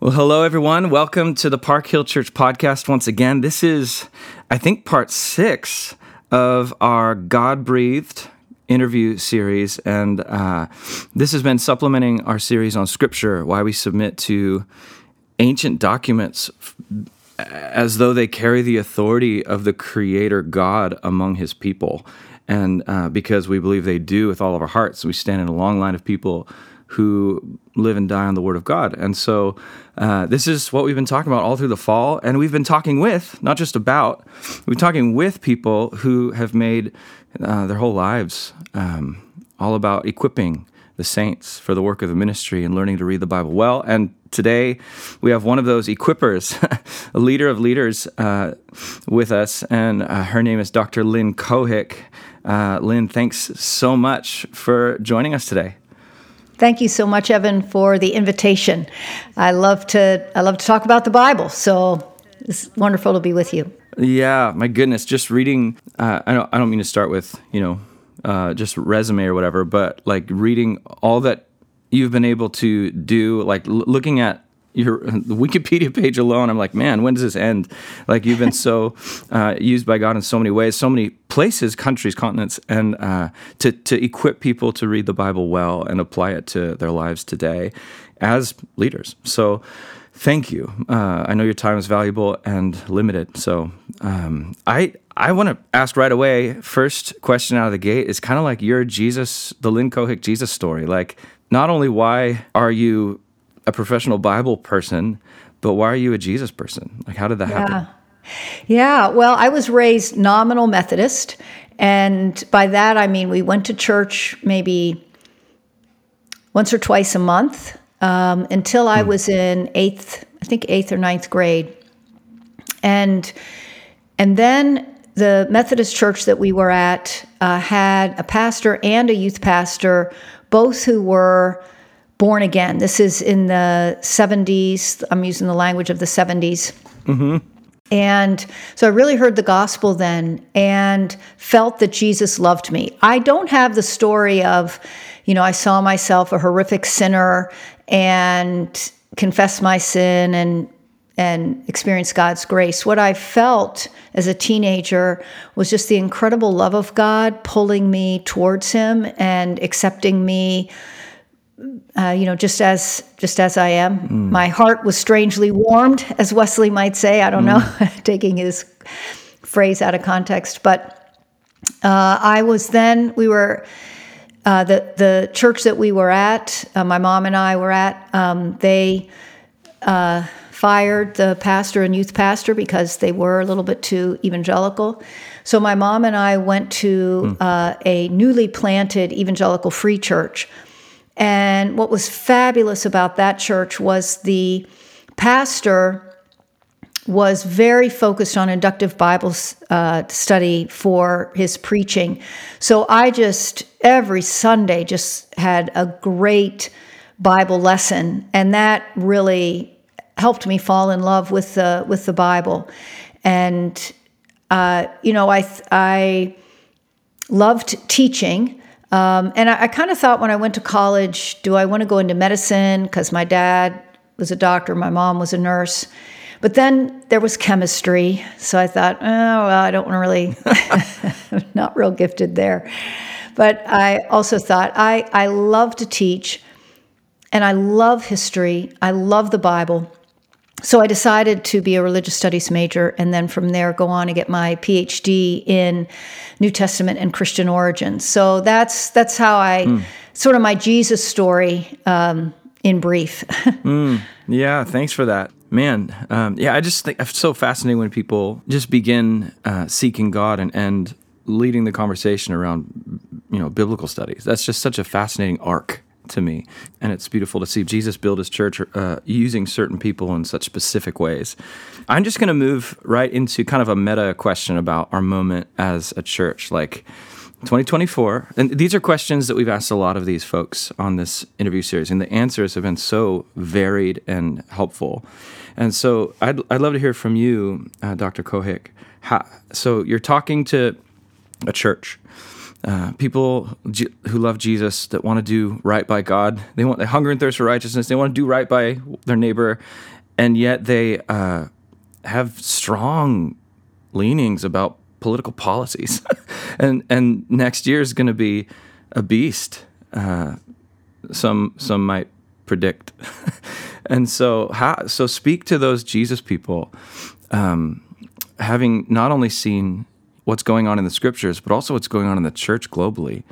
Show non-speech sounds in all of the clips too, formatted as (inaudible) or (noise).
Well, hello, everyone. Welcome to the Park Hill Church podcast once again. This is, I think, part six of our God breathed interview series. And uh, this has been supplementing our series on Scripture, why we submit to ancient documents as though they carry the authority of the Creator God among His people. And uh, because we believe they do with all of our hearts, we stand in a long line of people who live and die on the Word of God. And so, uh, this is what we've been talking about all through the fall. And we've been talking with, not just about, we've been talking with people who have made uh, their whole lives um, all about equipping the saints for the work of the ministry and learning to read the Bible well. And today we have one of those equippers, (laughs) a leader of leaders uh, with us. And uh, her name is Dr. Lynn Cohick. Uh, Lynn, thanks so much for joining us today. Thank you so much, Evan, for the invitation. I love to I love to talk about the Bible, so it's wonderful to be with you. Yeah, my goodness, just reading. Uh, I don't I don't mean to start with you know uh, just resume or whatever, but like reading all that you've been able to do, like l- looking at your the Wikipedia page alone, I'm like, man, when does this end? Like you've been so (laughs) uh, used by God in so many ways, so many places, countries, continents, and uh, to to equip people to read the Bible well and apply it to their lives today as leaders. So. Thank you. Uh, I know your time is valuable and limited, so um, I I want to ask right away. First question out of the gate is kind of like your Jesus, the Lynn Cohick Jesus story. Like, not only why are you a professional Bible person, but why are you a Jesus person? Like, how did that yeah. happen? Yeah, well, I was raised nominal Methodist. And by that, I mean we went to church maybe once or twice a month um, until I hmm. was in eighth, I think eighth or ninth grade. And, and then the Methodist church that we were at uh, had a pastor and a youth pastor, both who were born again. This is in the 70s. I'm using the language of the 70s. Mm-hmm. And so I really heard the gospel then and felt that Jesus loved me. I don't have the story of, you know, I saw myself a horrific sinner and confessed my sin and and experienced God's grace. What I felt as a teenager was just the incredible love of God pulling me towards him and accepting me uh, you know, just as just as I am. Mm. My heart was strangely warmed, as Wesley might say. I don't mm. know, (laughs) taking his phrase out of context, but uh, I was then. We were uh, the the church that we were at. Uh, my mom and I were at. Um, they uh, fired the pastor and youth pastor because they were a little bit too evangelical. So my mom and I went to mm. a newly planted evangelical free church and what was fabulous about that church was the pastor was very focused on inductive Bible uh, study for his preaching. So I just, every Sunday, just had a great Bible lesson. And that really helped me fall in love with the, with the Bible. And, uh, you know, I, I loved teaching. Um, and I, I kind of thought when I went to college, do I want to go into medicine? Because my dad was a doctor, my mom was a nurse. But then there was chemistry. So I thought, oh, well, I don't want to really, I'm (laughs) (laughs) not real gifted there. But I also thought, I, I love to teach and I love history. I love the Bible so I decided to be a religious studies major and then from there go on and get my PhD in New Testament and Christian origins. So that's that's how I mm. sort of my Jesus story um, in brief. (laughs) mm, yeah, thanks for that. Man, um, yeah, I just think it's so fascinating when people just begin uh, seeking God and, and leading the conversation around, you know, biblical studies. That's just such a fascinating arc to me. And it's beautiful to see Jesus build his church uh, using certain people in such specific ways. I'm just going to move right into kind of a meta question about our moment as a church. Like, 2024 and these are questions that we've asked a lot of these folks on this interview series and the answers have been so varied and helpful and so i'd, I'd love to hear from you uh, dr cohick How, so you're talking to a church uh, people who love Jesus that want to do right by God. They want they hunger and thirst for righteousness. They want to do right by their neighbor, and yet they uh, have strong leanings about political policies. (laughs) and and next year is going to be a beast. Uh, some some might predict. (laughs) and so how so speak to those Jesus people, um, having not only seen what's going on in the scriptures, but also what's going on in the church globally.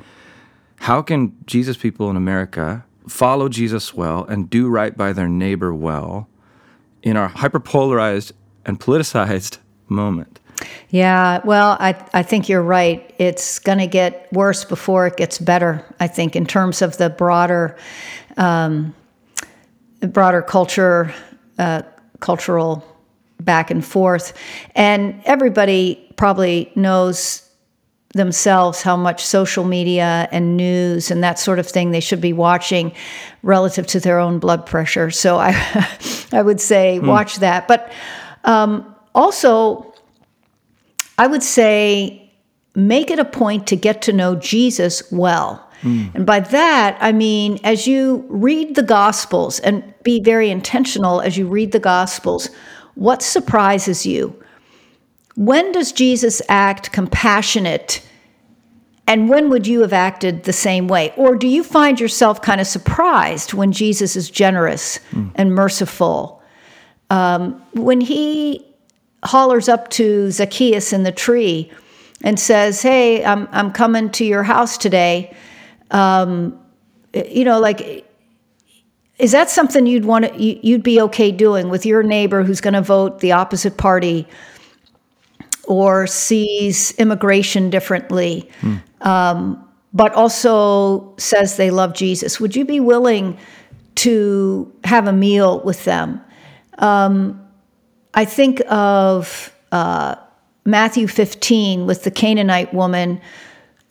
How can Jesus people in America follow Jesus well and do right by their neighbor well in our hyperpolarized and politicized moment? Yeah, well, I, I think you're right. It's going to get worse before it gets better, I think, in terms of the broader, um, broader culture, uh, cultural back and forth. And everybody probably knows themselves how much social media and news and that sort of thing they should be watching relative to their own blood pressure. So I, (laughs) I would say mm. watch that. But um, also, I would say make it a point to get to know Jesus well. Mm. And by that, I mean, as you read the Gospels and be very intentional as you read the Gospels, what surprises you? When does Jesus act compassionate? And when would you have acted the same way? Or do you find yourself kind of surprised when Jesus is generous mm. and merciful? Um, when he hollers up to Zacchaeus in the tree and says, Hey, I'm, I'm coming to your house today, um, you know, like, is that something you'd want to, you'd be okay doing with your neighbor who's going to vote the opposite party or sees immigration differently, mm. um, but also says they love Jesus, would you be willing to have a meal with them? Um, I think of uh, Matthew 15 with the Canaanite woman.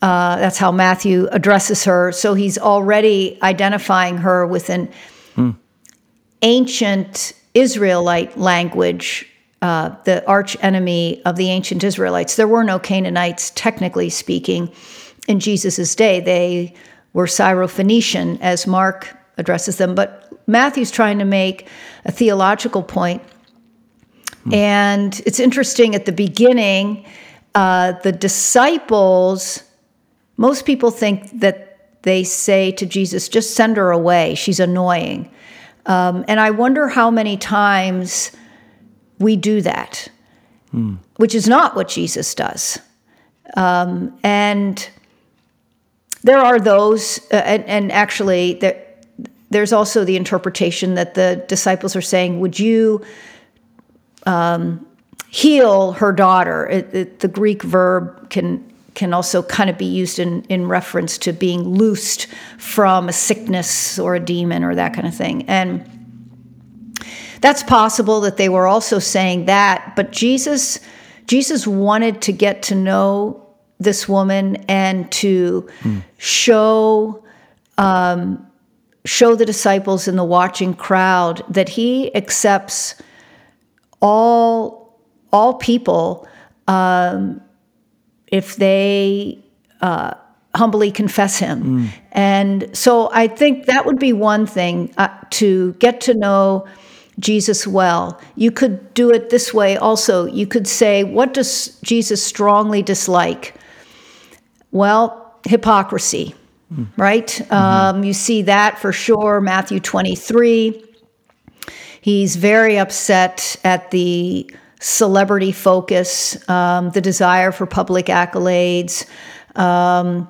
Uh, that's how Matthew addresses her. So he's already identifying her with an mm. ancient Israelite language uh, the arch enemy of the ancient Israelites. There were no Canaanites, technically speaking, in Jesus' day. They were Syrophoenician, as Mark addresses them. But Matthew's trying to make a theological point. Hmm. And it's interesting at the beginning, uh, the disciples, most people think that they say to Jesus, just send her away. She's annoying. Um, and I wonder how many times we do that, mm. which is not what Jesus does. Um, and there are those, uh, and, and, actually, there, there's also the interpretation that the disciples are saying, Would you um, heal her daughter? It, it, the Greek verb can can also kind of be used in, in reference to being loosed from a sickness or a demon or that kind of thing. And that's possible that they were also saying that, but Jesus Jesus wanted to get to know this woman and to mm. show um, show the disciples in the watching crowd that he accepts all all people um, if they uh, humbly confess him. Mm. And so I think that would be one thing uh, to get to know Jesus well. You could do it this way also. You could say, What does Jesus strongly dislike? Well, hypocrisy, mm. right? Mm-hmm. Um, you see that for sure. Matthew 23. He's very upset at the celebrity focus, um, the desire for public accolades. Um,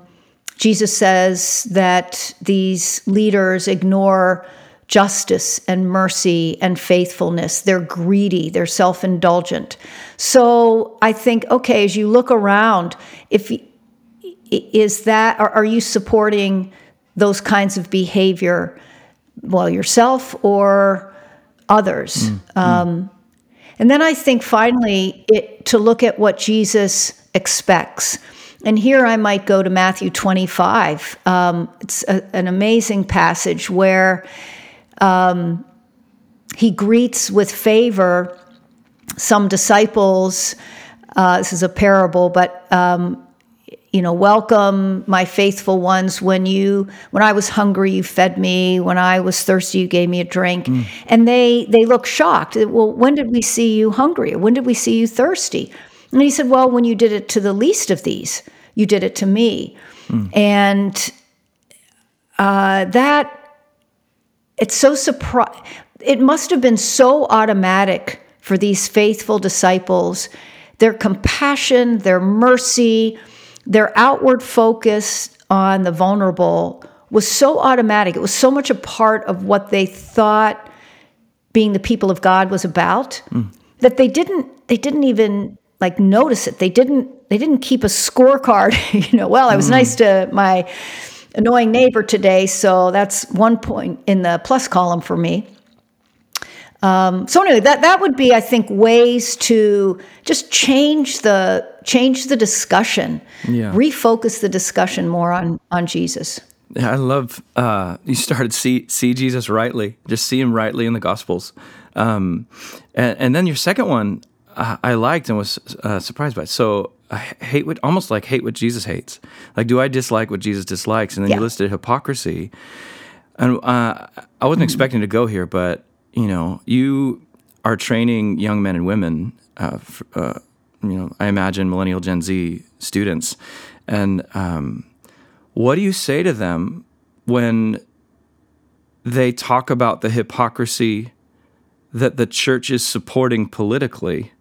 Jesus says that these leaders ignore justice and mercy and faithfulness. They're greedy, they're self indulgent. So I think, okay, as you look around, if is that, are, are you supporting those kinds of behavior, well, yourself or others? Mm, um, And then I think finally, it, to look at what Jesus expects. And here I might go to Matthew 25. Um, it's a, an amazing passage where um, he greets with favor some disciples. Uh, this is a parable, but um, you know, welcome my faithful ones. When you, when I was hungry, you fed me. When I was thirsty, you gave me a drink. Mm. And they, they look shocked. Well, when did we see you hungry? When did we see you thirsty? And he said, Well, when you did it to the least of these, you did it to me. Mm. And uh, that, it's so surprising. It must have been so automatic for these faithful disciples. Their compassion, their mercy, their outward focus on the vulnerable was so automatic. It was so much a part of what they thought being the people of God was about mm. that they didn't they didn't even like notice it. They didn't they didn't keep a scorecard. (laughs) you know, well, I was mm. nice to my annoying neighbor today, so that's one point in the plus column for me. Um, so anyway, that that would be, I think, ways to just change the change the discussion, yeah. refocus the discussion more on on Jesus. Yeah, I love uh, you started see see Jesus rightly, just see him rightly in the Gospels, um, and, and, then your second one I liked and was uh, surprised by. So I hate what almost like hate what Jesus hates. Like, do I dislike what Jesus dislikes? And then yeah. you listed hypocrisy, and uh, I wasn't mm-hmm. expecting to go here, but you know, you are training young men and women, uh, for, uh, you know, I imagine millennial Gen Z students. And um, what do you say to them when they talk about the hypocrisy that the church is supporting politically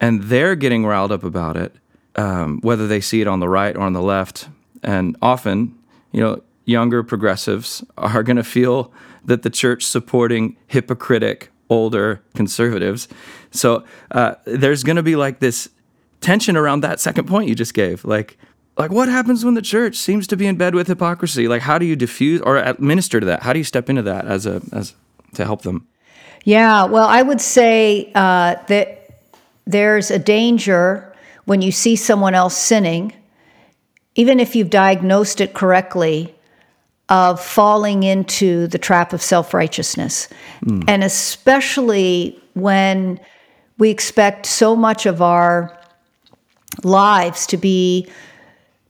and they're getting riled up about it, um, whether they see it on the right or on the left? And often, you know, younger progressives are going to feel that the church supporting hypocritic older conservatives. So uh, there's going to be like this tension around that second point you just gave. Like, like what happens when the church seems to be in bed with hypocrisy? Like, how do you diffuse or administer to that? How do you step into that as a as to help them? Yeah, well, I would say uh, that there's a danger when you see someone else sinning, even if you've diagnosed it correctly, of falling into the trap of self righteousness. Mm. And especially when we expect so much of our lives to be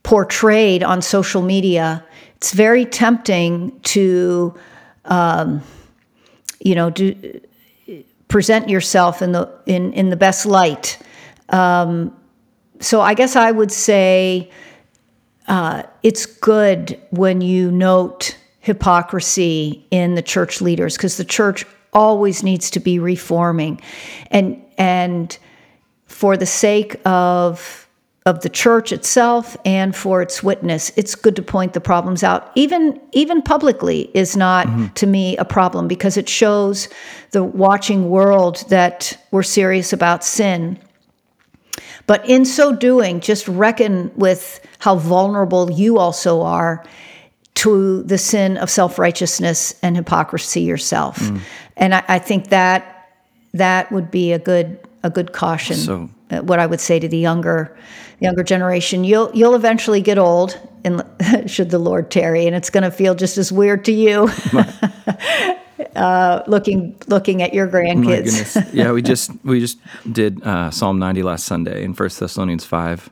portrayed on social media, it's very tempting to, um, you know, do, present yourself in the in in the best light. Um, so I guess I would say uh, it's good when you note hypocrisy in the church leaders because the church always needs to be reforming and and for the sake of of the church itself and for its witness it's good to point the problems out even even publicly is not mm-hmm. to me a problem because it shows the watching world that we're serious about sin but in so doing, just reckon with how vulnerable you also are to the sin of self righteousness and hypocrisy yourself. Mm. And I, I, think that that would be a good a good caution. So, uh, what I would say to the younger younger generation, you'll you'll eventually get old, and (laughs) should the Lord tarry, and it's going to feel just as weird to you. (laughs) uh, looking looking at your grandkids. yeah, we just we just did uh, Psalm 90 last Sunday in First Thessalonians five.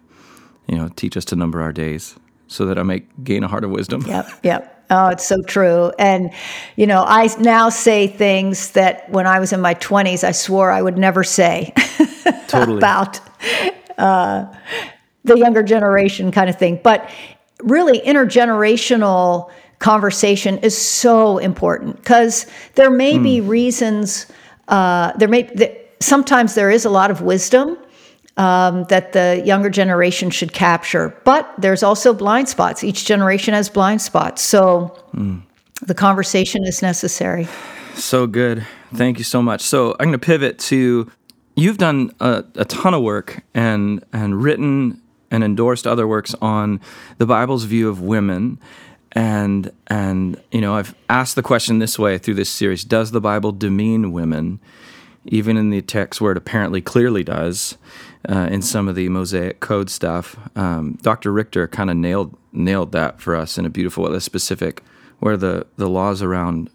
You know, teach us to number our days so that I may gain a heart of wisdom. Yep, yep. Oh, it's so true. And, you know, I now say things that when I was in my 20s, I swore I would never say (laughs) totally. about uh, the younger generation kind of thing. But really, intergenerational conversation is so important because there may mm. be hmm. reasons. Uh, there may th- sometimes there is a lot of wisdom um, that the younger generation should capture, but there's also blind spots. Each generation has blind spots, so mm. the conversation is necessary. So good. Thank you so much. So I'm going to pivot to you've done a, a ton of work and and written and endorsed other works on the Bible's view of women and and you know I've asked the question this way through this series: Does the Bible demean women, even in the text where it apparently clearly does? Uh, in some of the Mosaic Code stuff, um, Dr. Richter kind of nailed nailed that for us in a beautiful way, specific where the the laws around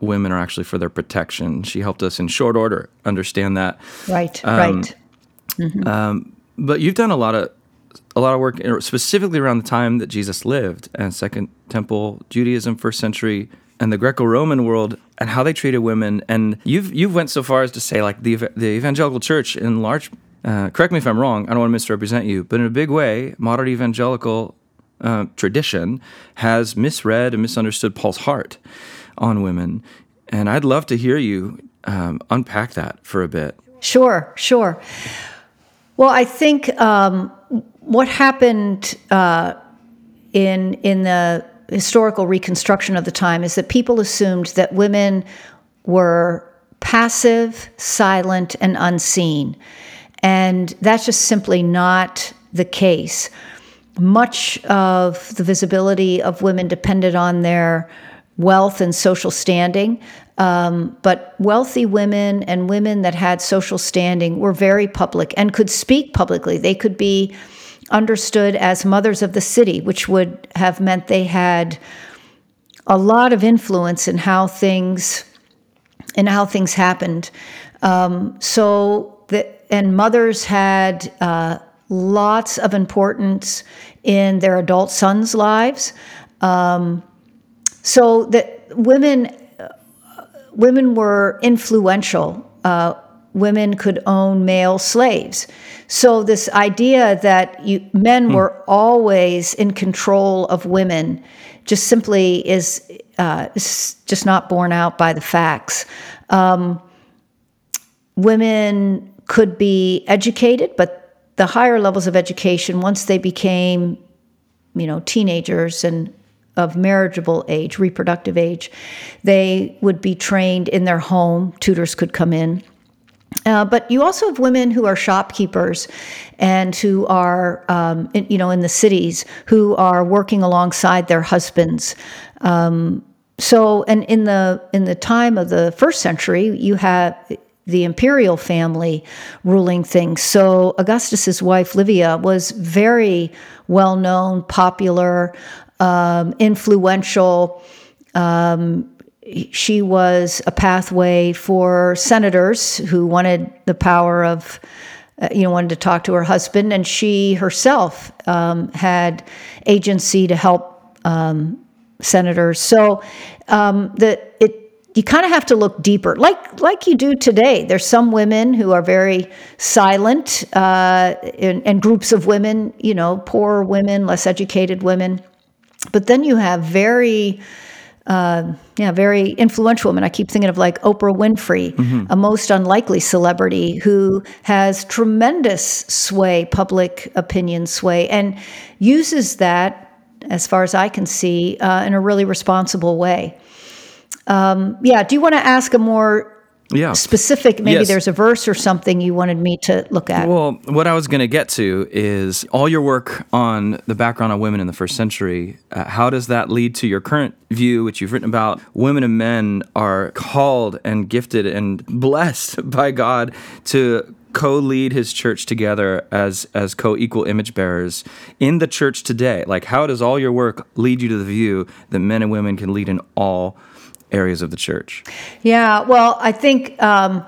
women are actually for their protection. She helped us in short order understand that. Right. Um, right. Mm-hmm. Um, but you've done a lot of a lot of work specifically around the time that Jesus lived and Second Temple Judaism, first century, and the Greco-Roman world, and how they treated women. And you've you've went so far as to say like the the evangelical church in large. Uh, correct me if I'm wrong. I don't want to misrepresent you, but in a big way, modern evangelical uh, tradition has misread and misunderstood Paul's heart on women. And I'd love to hear you um, unpack that for a bit. Sure, sure. Well, I think um, what happened uh, in in the historical reconstruction of the time is that people assumed that women were passive, silent, and unseen, and that's just simply not the case. Much of the visibility of women depended on their wealth and social standing. Um, but wealthy women and women that had social standing were very public and could speak publicly. They could be understood as mothers of the city, which would have meant they had a lot of influence in how things in how things happened. Um, so the, and mothers had uh, lots of importance in their adult sons' lives. Um, so that women women were influential. Uh, women could own male slaves. So this idea that you, men hmm. were always in control of women just simply is, uh, is just not borne out by the facts. Um, women could be educated, but the higher levels of education, once they became, you know, teenagers and of marriageable age, reproductive age, they would be trained in their home. Tutors could come in. Uh, but you also have women who are shopkeepers and who are, um, in, you know, in the cities who are working alongside their husbands. Um, so, and in the in the time of the first century, you have the imperial family ruling things. So Augustus's wife Livia was very well known, popular um, influential. Um, she was a pathway for senators who wanted the power of, uh, you know, wanted to talk to her husband, and she herself um, had agency to help um, senators. So um, the it you kind of have to look deeper, like like you do today. There's some women who are very silent, uh, and, and groups of women, you know, poor women, less educated women but then you have very, uh, yeah, very influential women. I keep thinking of like Oprah Winfrey, mm-hmm. a most unlikely celebrity who has tremendous sway, public opinion sway, and uses that, as far as I can see, uh, in a really responsible way. Um, yeah, do you want to ask a more yeah. specific maybe yes. there's a verse or something you wanted me to look at well what i was going to get to is all your work on the background of women in the first century uh, how does that lead to your current view which you've written about women and men are called and gifted and blessed (laughs) by god to co-lead his church together as as co-equal image bearers in the church today like how does all your work lead you to the view that men and women can lead in all areas of the church? Yeah, well, I think um,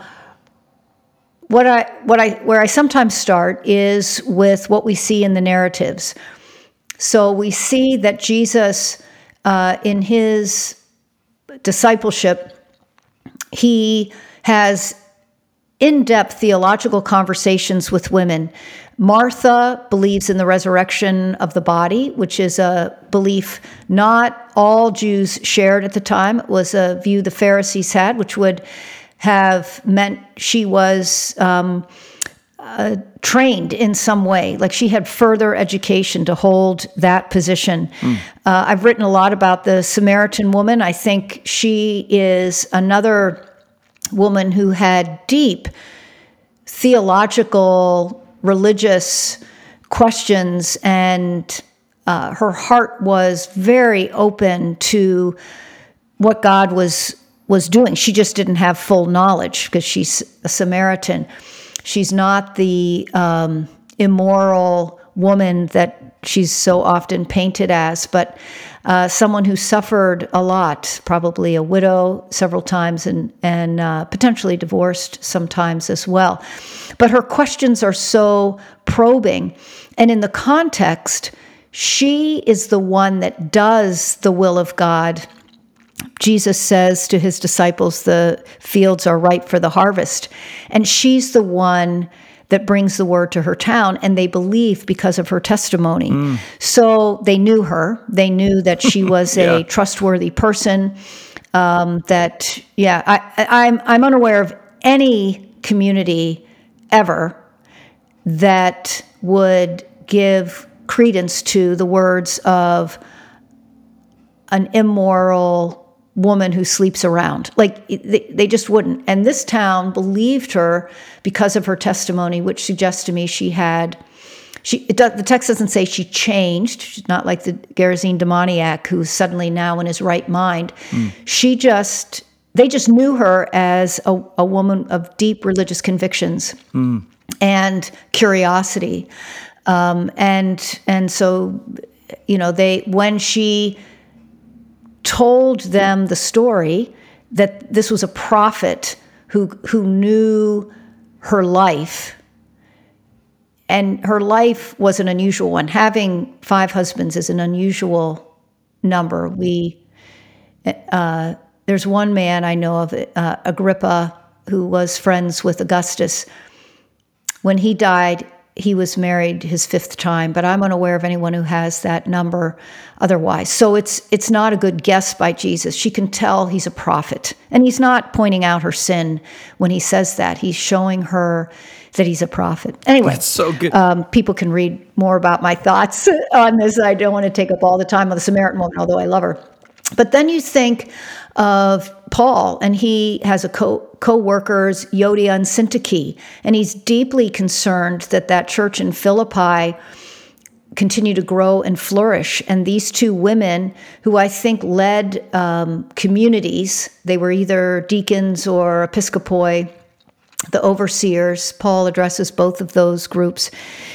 what I what I where I sometimes start is with what we see in the narratives. So we see that Jesus, uh, in his discipleship, he has in depth theological conversations with women. Martha believes in the resurrection of the body, which is a belief not all Jews shared at the time. It was a view the Pharisees had, which would have meant she was um, uh, trained in some way, like she had further education to hold that position. Mm. Uh, I've written a lot about the Samaritan woman. I think she is another woman who had deep theological, religious questions, and uh, her heart was very open to what God was was doing. She just didn't have full knowledge because she's a Samaritan. She's not the um, immoral woman that she's so often painted as, but uh, someone who suffered a lot, probably a widow several times and, and uh, potentially divorced sometimes as well. But her questions are so probing. And in the context, she is the one that does the will of God. Jesus says to his disciples, The fields are ripe for the harvest. And she's the one that brings the word to her town, and they believe because of her testimony. Mm. So they knew her. They knew that she (laughs) was yeah. a trustworthy person. Um, that yeah, I, I'm I'm unaware of any community ever that would give credence to the words of an immoral woman who sleeps around. Like they, they just wouldn't. And this town believed her because of her testimony, which suggests to me she had. She, does, the text doesn't say she changed. She's not like the Gerasene demoniac who's suddenly now in his right mind. Mm. She just, they just knew her as a, a woman of deep religious convictions mm. and curiosity. Um, and and so, you know, they when she told them the story that this was a prophet who who knew her life. And her life was an unusual one. Having five husbands is an unusual number. We uh, there's one man i know of uh, agrippa who was friends with augustus. When he died he was married his fifth time, but I'm unaware of anyone who has that number otherwise. So it's it's not a good guess by Jesus. She can tell he's a prophet. And he's not pointing out her sin when he says that. He's showing her that he's a prophet. Anyway, that's so good. Um, people can read more about my thoughts (laughs) on this. I don't want to take up all the time on the Samaritan woman, although I love her. But then you think of Paul, and he has a co co-workers Euodia and Syntyche, and he's deeply concerned that that church in Philippi continue to grow and flourish. And these two women, who I think led um, communities, they were either deacons or episcopoi, the overseers. Paul addresses both of those groups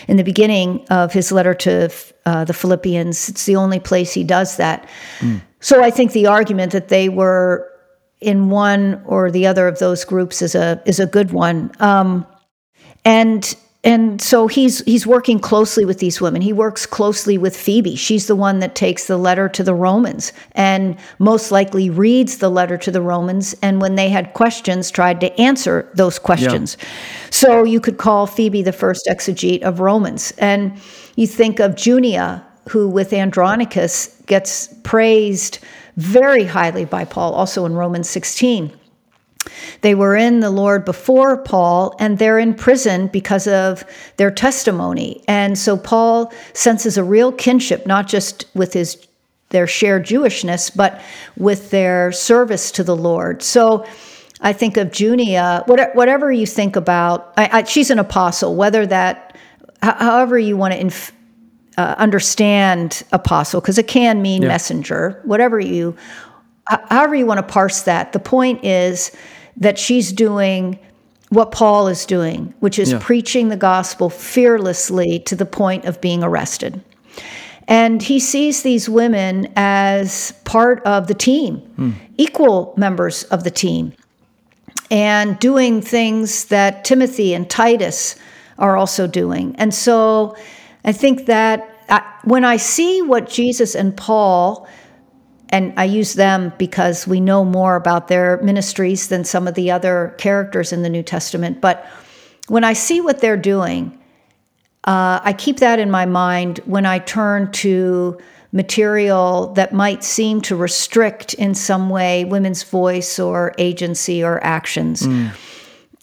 in the beginning of his letter to uh, the Philippians. It's the only place he does that. Mm. So I think the argument that they were in one or the other of those groups is a is a good one. Um, and and so he's he's working closely with these women. He works closely with Phoebe. She's the one that takes the letter to the Romans and most likely reads the letter to the Romans and when they had questions tried to answer those questions. Yeah. So you could call Phoebe the first exegete of Romans. And you think of Junia who with Andronicus gets praised very highly by Paul, also in Romans 16. They were in the Lord before Paul, and they're in prison because of their testimony. And so Paul senses a real kinship, not just with his their shared Jewishness, but with their service to the Lord. So I think of Junia, whatever you think about, I, I, she's an apostle, whether that, however you want to inf- uh, understand apostle because it can mean yeah. messenger, whatever you, however you want to parse that. The point is that she's doing what Paul is doing, which is yeah. preaching the gospel fearlessly to the point of being arrested. And he sees these women as part of the team, mm. equal members of the team, and doing things that Timothy and Titus are also doing. And so I think that I, when I see what Jesus and Paul, and I use them because we know more about their ministries than some of the other characters in the New Testament, but when I see what they're doing, uh, I keep that in my mind when I turn to material that might seem to restrict in some way women's voice or agency or actions. Mm.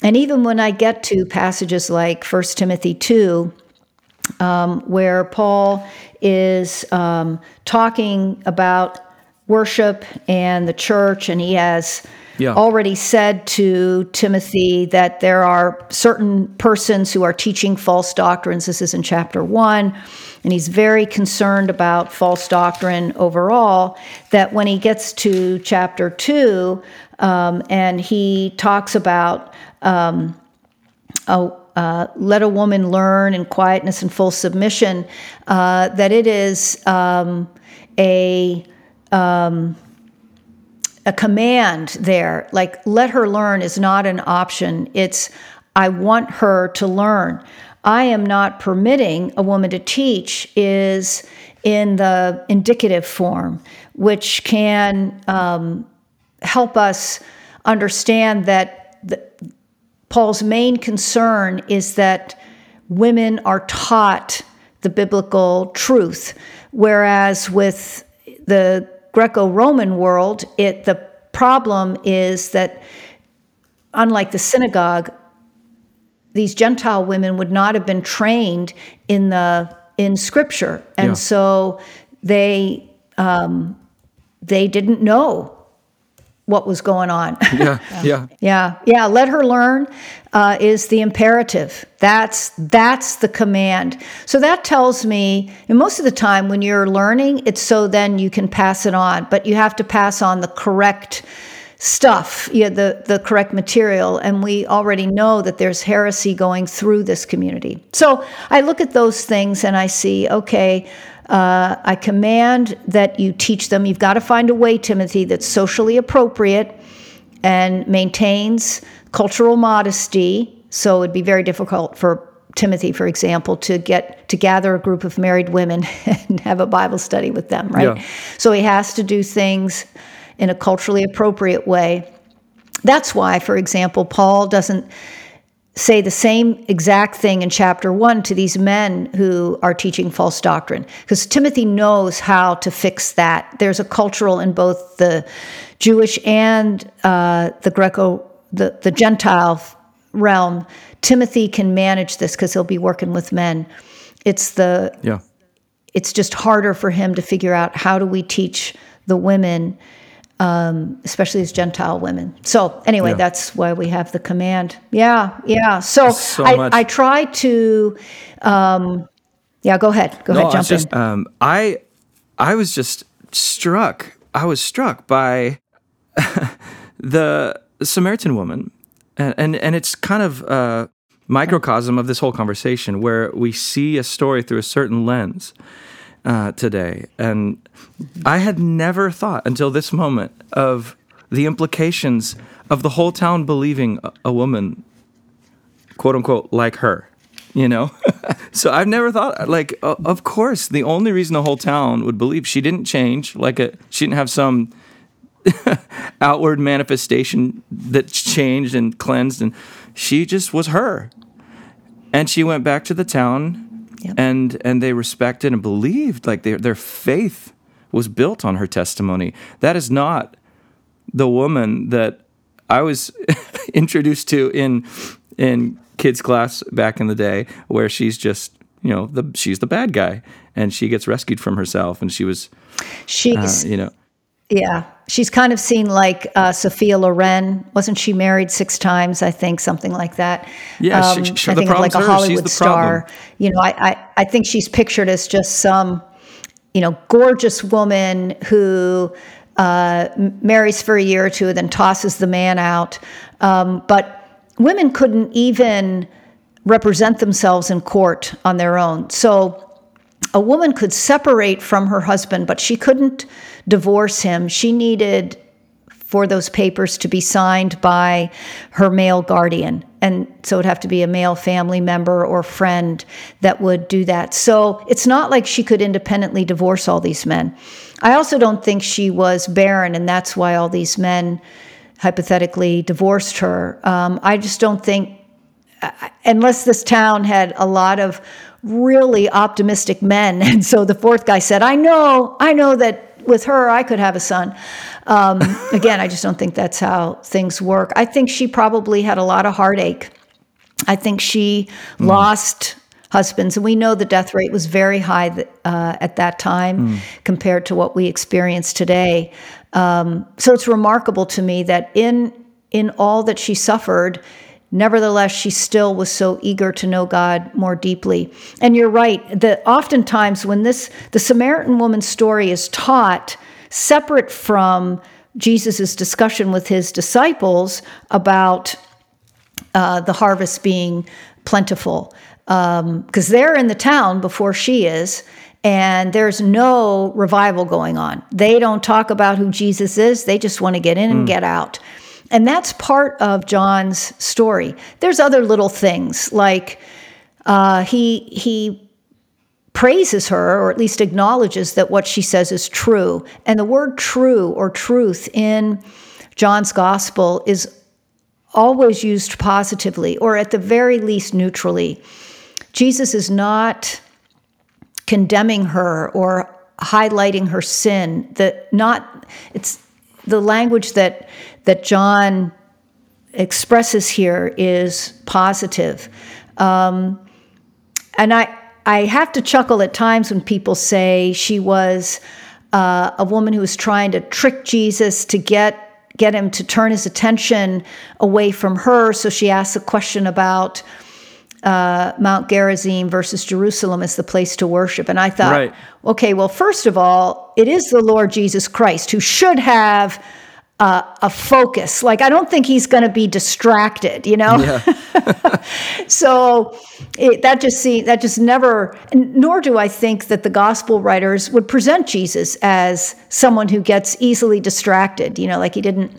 And even when I get to passages like 1 Timothy 2, um, where Paul is um, talking about worship and the church, and he has yeah. already said to Timothy that there are certain persons who are teaching false doctrines. This is in chapter one. And he's very concerned about false doctrine overall. That when he gets to chapter two, um, and he talks about um, a, uh, let a woman learn in quietness and full submission, uh, that it is um, a um, a command there, like let her learn is not an option. It's I want her to learn. I am not permitting a woman to teach is in the indicative form, which can um, help us understand that Paul's main concern is that women are taught the biblical truth, whereas with the Greco-Roman world, it the problem is that unlike the synagogue, these Gentile women would not have been trained in the in Scripture, and yeah. so they um, they didn't know what was going on. (laughs) Yeah, (laughs) yeah, yeah, yeah. Let her learn uh, is the imperative. That's that's the command. So that tells me, and most of the time when you're learning, it's so then you can pass it on, but you have to pass on the correct stuff, yeah, the the correct material, and we already know that there's heresy going through this community. So I look at those things and I see, okay. Uh, I command that you teach them. You've got to find a way, Timothy, that's socially appropriate and maintains cultural modesty. So it'd be very difficult for Timothy, for example, to get to gather a group of married women (laughs) and have a Bible study with them, right? Yeah. So he has to do things in a culturally appropriate way. That's why, for example, Paul doesn't say the same exact thing in chapter one to these men who are teaching false doctrine, because Timothy knows how to fix that. There's a cultural in both the Jewish and uh, the Greco, the, the Gentile realm. Timothy can manage this because he'll be working with men. It's the yeah. It's just harder for him to figure out how do we teach the women um, especially as Gentile women. So anyway, yeah. that's why we have the command. Yeah, yeah. So, so I, I try to, um, yeah. Go ahead. Go no, ahead. Jump just, in. Um, I, I was just struck. I was struck by (laughs) the Samaritan woman, and and, and it's kind of a microcosm of this whole conversation where we see a story through a certain lens uh, today. And I had never thought until this moment of the implications of the whole town believing a, woman, quote unquote, like her. You know, (laughs) so I've never thought like, uh, of course, the only reason the whole town would believe she didn't change, like a, she didn't have some (laughs) outward manifestation that changed and cleansed, and she just was her. And she went back to the town Yep. And and they respected and believed like their their faith was built on her testimony. That is not the woman that I was (laughs) introduced to in in kids class back in the day where she's just you know the she's the bad guy and she gets rescued from herself and she was she's uh, you know yeah she's kind of seen like uh, Sophia Loren. Wasn't she married six times? I think something like that. Yeah, um, she, she, I think of like a Hollywood star. Problem. You know, I, I I think she's pictured as just some, you know, gorgeous woman who uh, marries for a year or two, then tosses the man out. Um, but women couldn't even represent themselves in court on their own. So a woman could separate from her husband, but she couldn't divorce him. She needed for those papers to be signed by her male guardian. And so it'd have to be a male family member or friend that would do that. So it's not like she could independently divorce all these men. I also don't think she was barren, and that's why all these men hypothetically divorced her. Um, I just don't think, unless this town had a lot of really optimistic men. (laughs) And so the fourth guy said, I know, I know that with her, I could have a son. Um, (laughs) again, I just don't think that's how things work. I think she probably had a lot of heartache. I think she mm. lost husbands, and we know the death rate was very high uh, at that time mm. compared to what we experience today. Um, so it's remarkable to me that in in all that she suffered, Nevertheless, she still was so eager to know God more deeply. And you're right that oftentimes when this the Samaritan woman's story is taught separate from Jesus' discussion with his disciples about uh, the harvest being plentiful, because um, they're in the town before she is, and there's no revival going on. They don't talk about who Jesus is, they just want to get in and get out. And that's part of John's story. There's other little things like uh, he he praises her or at least acknowledges that what she says is true. And the word true or truth in John's gospel is always used positively or at the very least neutrally. Jesus is not condemning her or highlighting her sin. That not it's the language that that John expresses here is positive. Um, and I I have to chuckle at times when people say she was uh, a woman who was trying to trick Jesus to get get him to turn his attention away from her. So she asks a question about uh, Mount Gerizim versus Jerusalem as the place to worship. And I thought, Right. okay, well, first of all, it is the Lord Jesus Christ who should have uh, a focus. Like, I don't think he's going to be distracted, you know? (laughs) so it, that just see that just never nor do i think that the gospel writers would present jesus as someone who gets easily distracted you know like he didn't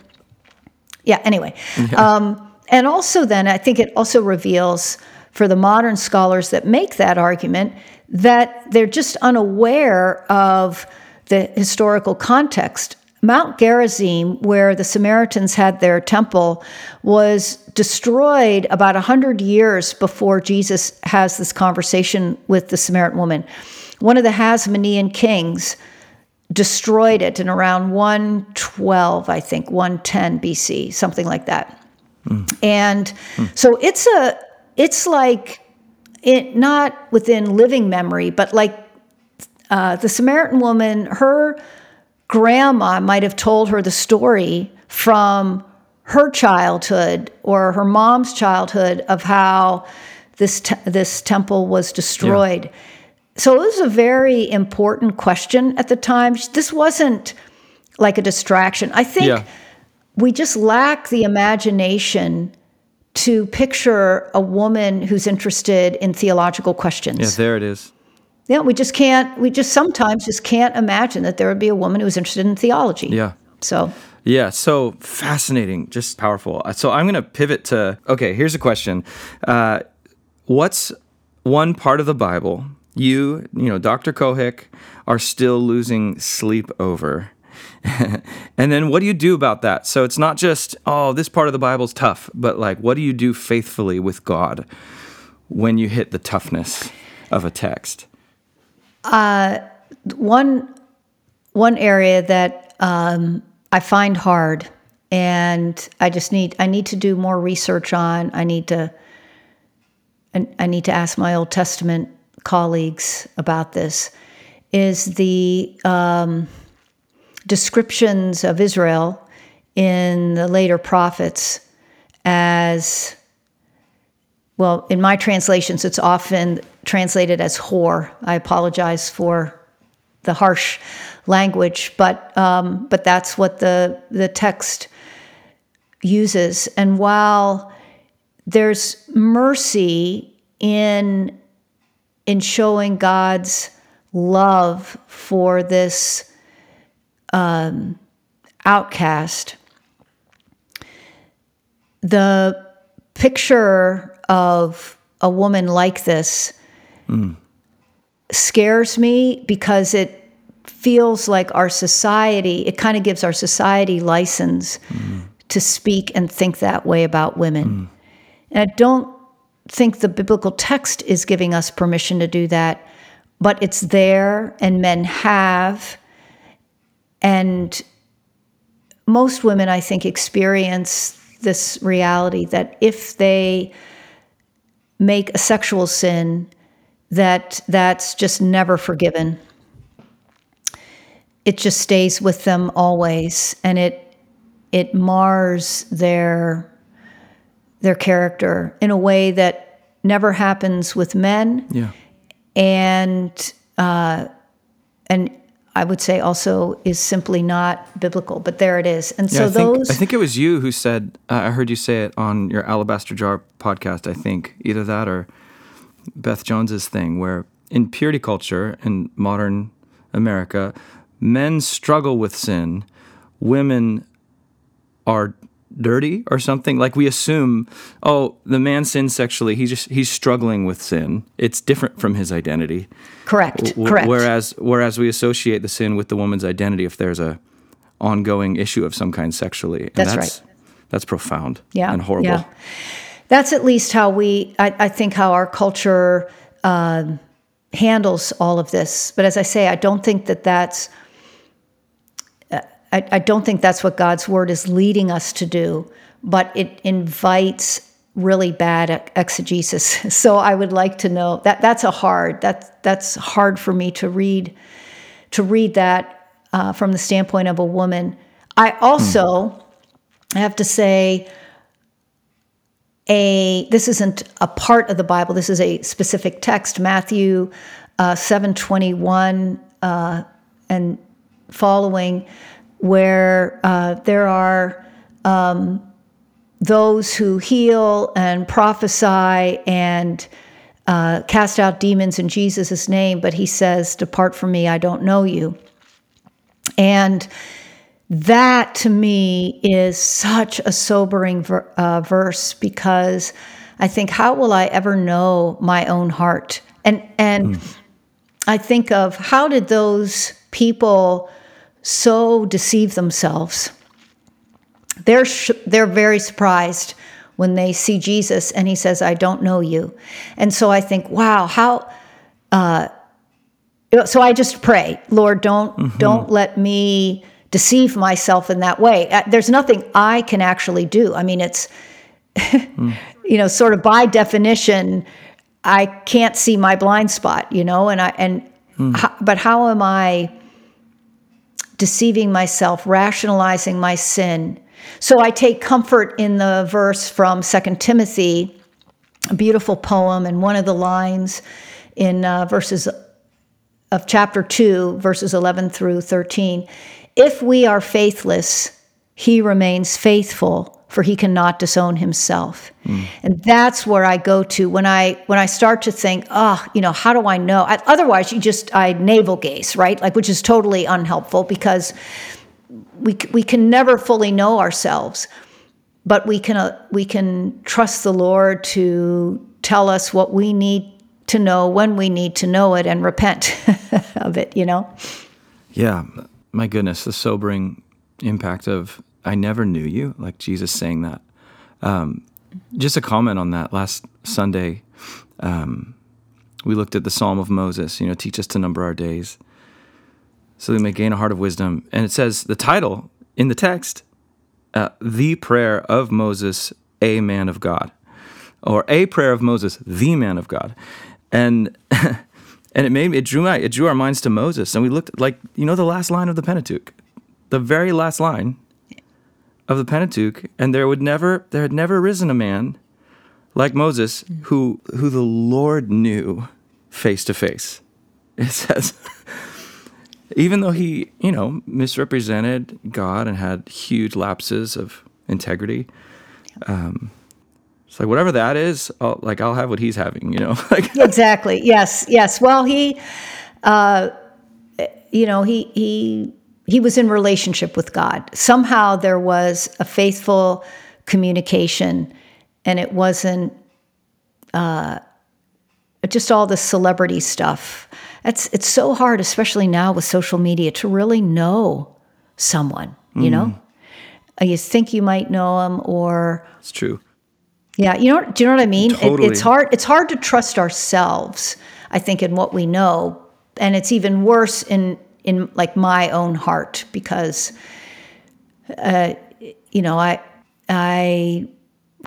yeah anyway um, and also then i think it also reveals for the modern scholars that make that argument that they're just unaware of the historical context Mount Gerizim, where the Samaritans had their temple, was destroyed about 100 years before Jesus has this conversation with the Samaritan woman. One of the Hasmonean kings destroyed it in around 112, I think, 110 BC, something like that. And so it's a it's like it not within living memory, but like uh, the Samaritan woman, her grandma might have told her the story from her childhood or her mom's childhood of how this te- this temple was destroyed. So it was a very important question at the time. This wasn't like a distraction. I think Yeah. we just lack the imagination to picture a woman who's interested in theological questions. Yeah, there it is. Yeah, we just can't. We just sometimes just can't imagine that there would be a woman who's interested in theology. Yeah. So Yeah, so fascinating, just powerful. Uh, So I'm going to pivot to okay, here's a question. Uh, what's one part of the Bible you, you know, Dr. Cohick, are still losing sleep over? (laughs) and then what do you do about that? So it's not just, oh, this part of the Bible's tough, but like, what do you do faithfully with God when you hit the toughness of a text? One one area that um, I find hard, and I just need I need to do more research on. I need to I need to ask my Old Testament colleagues about this. Is the um, descriptions of Israel in the later prophets as well, in my translations, it's often translated as whore. I apologize for the harsh language, but um, but that's what the the text uses. And while there's mercy in in showing God's love for this um, outcast, the picture of a woman like this scares me because it feels like our society, it kind of gives our society license to speak and think that way about women. And I don't think the biblical text is giving us permission to do that, but it's there and men have. And most women, I think, experience this reality that if they make a sexual sin, that that's just never forgiven. It just stays with them always, and it it mars their their character in a way that never happens with men, Yeah. and uh, and I would say also is simply not biblical. But there it is, and Yeah, so I think, those I think it was you who said, uh, I heard you say it on your Alabaster Jar podcast, I think, either that or Beth Jones's thing, where in purity culture in modern America, men struggle with sin, women are dirty or something? Like we assume oh the man sins sexually. He just he's struggling with sin. It's different from his identity. Correct W- correct. whereas whereas we associate the sin with the woman's identity if there's a ongoing issue of some kind sexually. And That's that's right. that's profound yeah and horrible. yeah. that's at least how we i, I think how our culture um, handles all of this. But as i say i don't think that that's I, I don't think that's what God's word is leading us to do, but it invites really bad exegesis. (laughs) So I would like to know that that's a hard that that's hard for me to read to read that uh, from the standpoint of a woman. I also have to say a this isn't a part of the Bible. This is a specific text, Matthew uh, seven twenty one uh, and following, where uh, there are um, those who heal and prophesy and uh, cast out demons in Jesus' name, but he says, "Depart from me, I don't know you." And that to me is such a sobering ver- uh, verse because I think, how will I ever know my own heart? And and I think of how did those people so deceive themselves? They're sh- they're very surprised when they see Jesus and he says, "I don't know you," and so I think, wow, how. Uh, so I just pray, Lord, don't don't let me deceive myself in that way. Uh, There's nothing I can actually do. I mean, it's (laughs) you know, sort of by definition, I can't see my blind spot, you know, and I and ho- but how am I deceiving myself, rationalizing my sin? So I take comfort in the verse from Second Timothy, a beautiful poem, and one of the lines in uh, verses of chapter 2, verses 11 through 13. If we are faithless, he remains faithful, for he cannot disown himself. And that's where I go to when I when I start to think, oh, you know, how do I know? I, otherwise, you just I navel gaze, right? Like, which is totally unhelpful because we we can never fully know ourselves, but we can uh, we can trust the Lord to tell us what we need to know when we need to know it and repent (laughs) of it. You know. Yeah, my goodness, the sobering impact of I never knew you, like Jesus saying that. Um, just a comment on that. Last Sunday, um, we looked at the Psalm of Moses, you know, teach us to number our days so we may gain a heart of wisdom. And it says the title in the text, uh, The Prayer of Moses, a Man of God, or A Prayer of Moses, the Man of God. And (laughs) and it made it drew my, it drew our minds to Moses, and we looked like you know the last line of the Pentateuch, the very last line of the Pentateuch, and there would never there had never risen a man like Moses who who the Lord knew face to face. (laughs) It says even though he, you know, misrepresented God and had huge lapses of integrity, um, it's like whatever that is, I'll, like I'll have what he's having, you know. (laughs) (laughs) exactly. Yes. Yes. Well, he, uh, you know, he he he was in relationship with God. Somehow there was a faithful communication, and it wasn't uh, just all the celebrity stuff. It's it's so hard, especially now with social media, to really know someone. You know, Uh, you think you might know them, or it's true. yeah, you know, do you know what I mean? It, Totally. it's hard. It's hard to trust ourselves. I think in what we know, and it's even worse in in like my own heart because, uh, you know, I I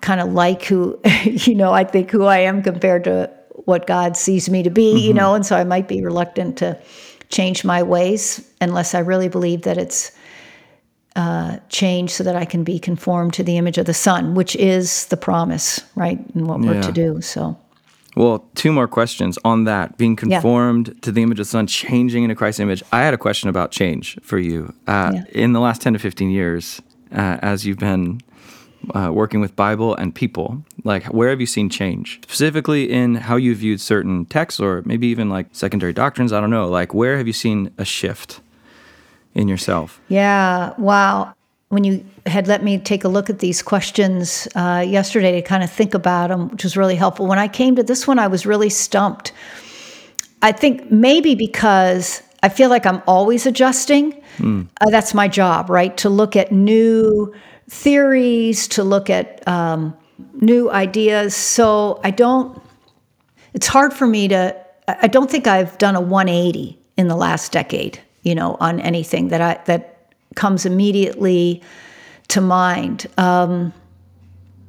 kind of like who, (laughs) you know, I think who I am compared to what God sees me to be, you know, and so I might be reluctant to change my ways unless I really believe that it's uh, change so that I can be conformed to the image of the Son, which is the promise, right? And what we're to do. So, Well, two more questions on that. Being Yeah. conformed to the image of the Son, changing into Christ's image. I had a question about change for you. Uh, Yeah. In the last 10 to 15 years, uh, as you've been uh, working with Bible and people? Like, where have you seen change? Specifically in how you viewed certain texts or maybe even like secondary doctrines? I don't know. Like, where have you seen a shift in yourself? Yeah, wow. When you had let me take a look at these questions uh, yesterday to kind of think about them, which was really helpful. When I came to this one, I was really stumped. I think maybe because I feel like I'm always adjusting. Mm. Uh, that's my job, right? To look at new theories, to look at um, new ideas. So I don't, it's hard for me to, I don't think I've done a 180 in the last decade, you know, on anything that I, that comes immediately to mind. Um,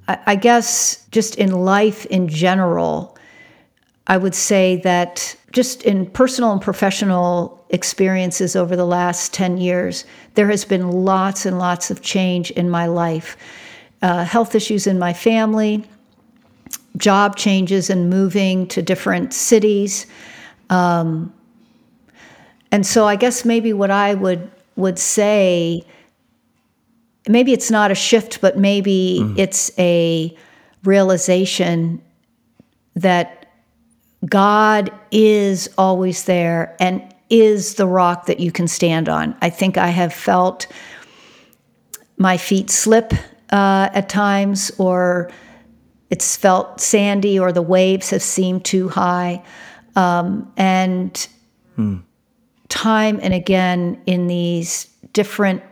I, I guess just in life in general, I would say that just in personal and professional experiences over the last 10 years, there has been lots and lots of change in my life. Uh, health issues in my family, job changes and moving to different cities. Um, and so I guess maybe what I would would say maybe it's not a shift, but maybe mm. it's a realization that God is always there and is the rock that you can stand on. I think I have felt my feet slip uh, at times, or it's felt sandy, or the waves have seemed too high. Um, and hmm. Time and again, in these different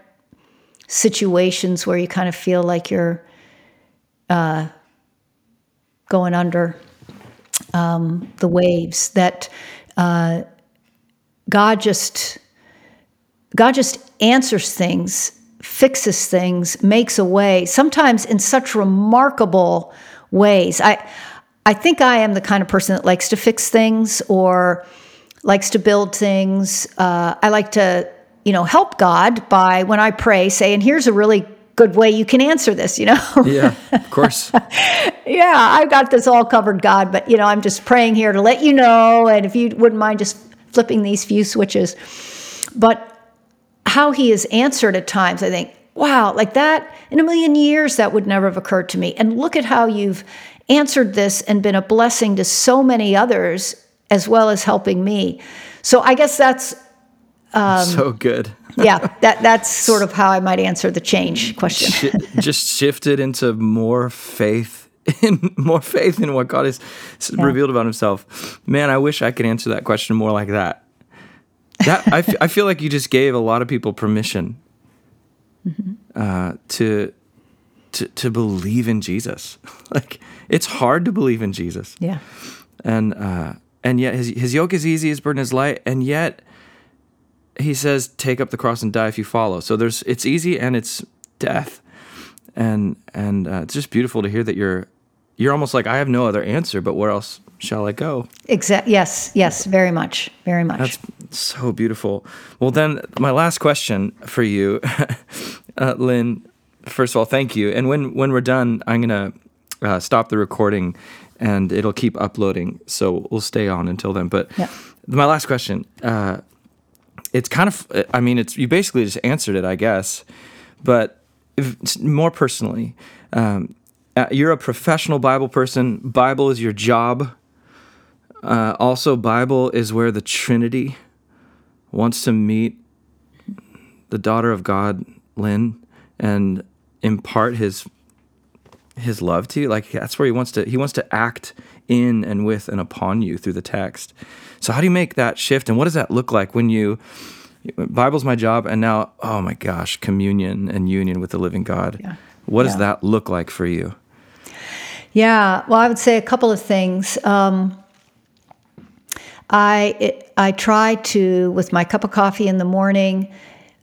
situations where you kind of feel like you're uh, going under um, the waves, that uh, God just God just answers things, fixes things, makes a way, sometimes in such remarkable ways. I I think I am the kind of person that likes to fix things or likes to build things. Uh, I like to, you know, help God by when I pray, say, and here's a really good way you can answer this, you know? yeah, of course. (laughs) yeah, I've got this all covered, God, but, you know, I'm just praying here to let you know. And if you wouldn't mind just flipping these few switches. But how he is answered at times, I think, wow, like that in a million years, that would never have occurred to me. And look at how you've answered this and been a blessing to so many others, as well as helping me. So I guess that's um, so good. (laughs) yeah, that that's sort of how I might answer the change question. Sh- (laughs) just shifted into more faith (laughs) in more faith in what God has yeah. revealed about Himself. Man, I wish I could answer that question more like that. That I, f- I feel like you just gave a lot of people permission mm-hmm. uh, to to to believe in Jesus. like it's hard to believe in Jesus. Yeah, and uh, and yet his his yoke is easy, his burden is light, and yet he says, "Take up the cross and die if you follow." So there's it's easy and it's death and and uh, it's just beautiful to hear that you're you're almost like I have no other answer, but where else shall I go? Exactly. Yes. Yes. Very much. Very much. That's so beautiful. Well, then my last question for you, (laughs) uh, Lynn. First of all, thank you. And when when we're done, I'm gonna uh, stop the recording, and it'll keep uploading. So we'll stay on until then. But yeah. my last question. Uh, it's kind of. I mean, it's you basically just answered it, I guess. But if, more personally. Um, uh, you're a professional Bible person. Bible is your job. Uh, also, Bible is where the Trinity wants to meet the daughter of God, Lynn, and impart his his love to you. Like that's where he wants to he wants to act in and with and upon you through the text. So how do you make that shift, and what does that look like when you Bible's my job, and now oh my gosh, communion and union with the living God. Yeah. What yeah. does that look like for you? Yeah, well, I would say a couple of things. Um, I it, I try to with my cup of coffee in the morning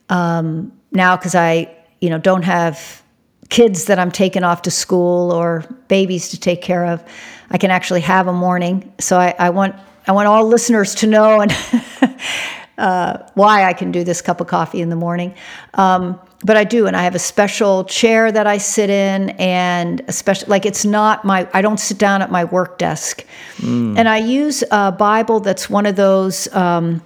um, now because I you know don't have kids that I'm taking off to school or babies to take care of. I can actually have a morning, so I, I want I want all listeners to know and (laughs) uh, why I can do this cup of coffee in the morning. Um, but I do, and I have a special chair that I sit in, and a special like it's not my. I don't sit down at my work desk, mm. and I use a Bible that's one of those. Um,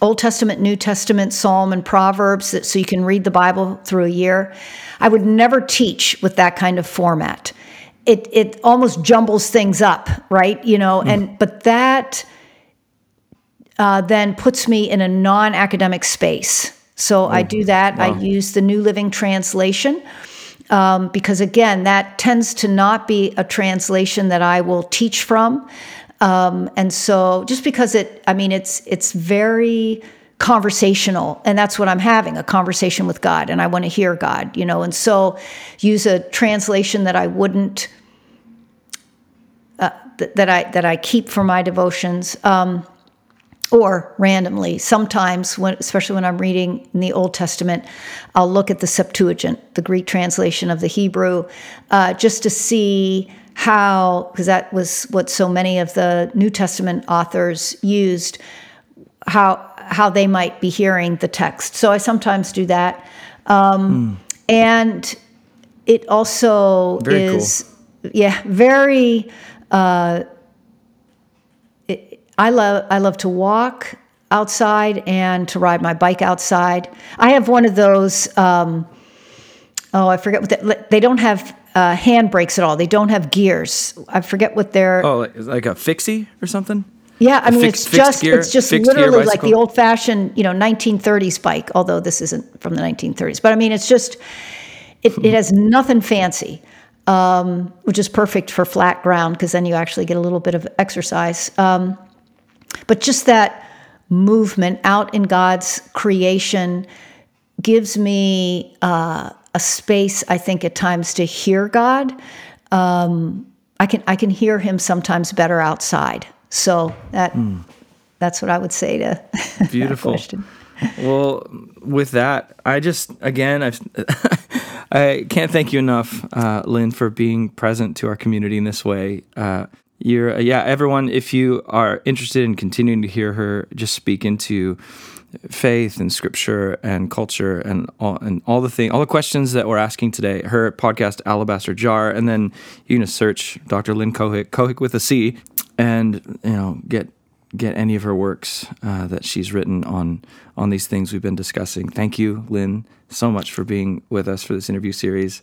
Old Testament, New Testament, Psalm, and Proverbs, so you can read the Bible through a year. I would never teach with that kind of format. It it almost jumbles things up, right? You know, mm. and but that uh, then puts me in a non-academic space. So I do that. Wow. I use the New Living Translation. Um, because again, that tends to not be a translation that I will teach from. Um, and so just because it, I mean, it's it's very conversational and that's what i'm having a conversation with god and i want to hear god you know? And so use a translation that i wouldn't uh, th- that i that i keep for my devotions um, or randomly. Sometimes when especially when i'm reading in the old testament i'll look at the septuagint the greek translation of the hebrew uh, just to see how, because that was what so many of the New Testament authors used, how how they might be hearing the text. So I sometimes do that, um, mm. and it also very is, cool. yeah, very. Uh, it, I love I love to walk outside and to ride my bike outside. I have one of those. Um, oh, I forget what the, they don't have uh, hand brakes at all. They don't have gears. I forget what they're. Oh, like a fixie or something. Yeah, I mean fixed, it's just gear, it's just literally like the old fashioned you know 1930s bike. Although this isn't from the 1930s, but I mean it's just it, it has (laughs) nothing fancy, um, which is perfect for flat ground because then you actually get a little bit of exercise. Um, but just that movement out in God's creation gives me. Uh, a space, I think, at times to hear God. Um, I can I can hear Him sometimes better outside. So that mm. that's what I would say to (laughs) beautiful question. Well, with that, I just again i (laughs) I can't thank you enough, uh, Lynn, for being present to our community in this way. Uh, you're yeah, everyone. If you are interested in continuing to hear her just speak into faith and scripture and culture and all, and all the thing, all the questions that we're asking today. Her podcast, Alabaster Jar, and then you can search Dr. Lynn Cohick, Cohick with a C, and you know get get any of her works uh, that she's written on on these things we've been discussing. Thank you, Lynn, so much for being with us for this interview series,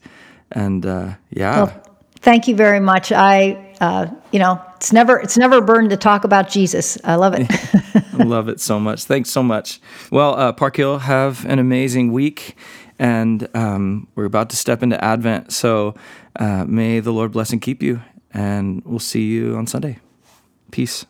and uh, yeah. Well, thank you very much. I, uh, you know, it's never it's never a burden to talk about Jesus. I love it. (laughs) I love it so much. Thanks so much. Well, uh, Park Hill, have an amazing week, and um, we're about to step into Advent. So uh, may the Lord bless and keep you, and we'll see you on Sunday. Peace.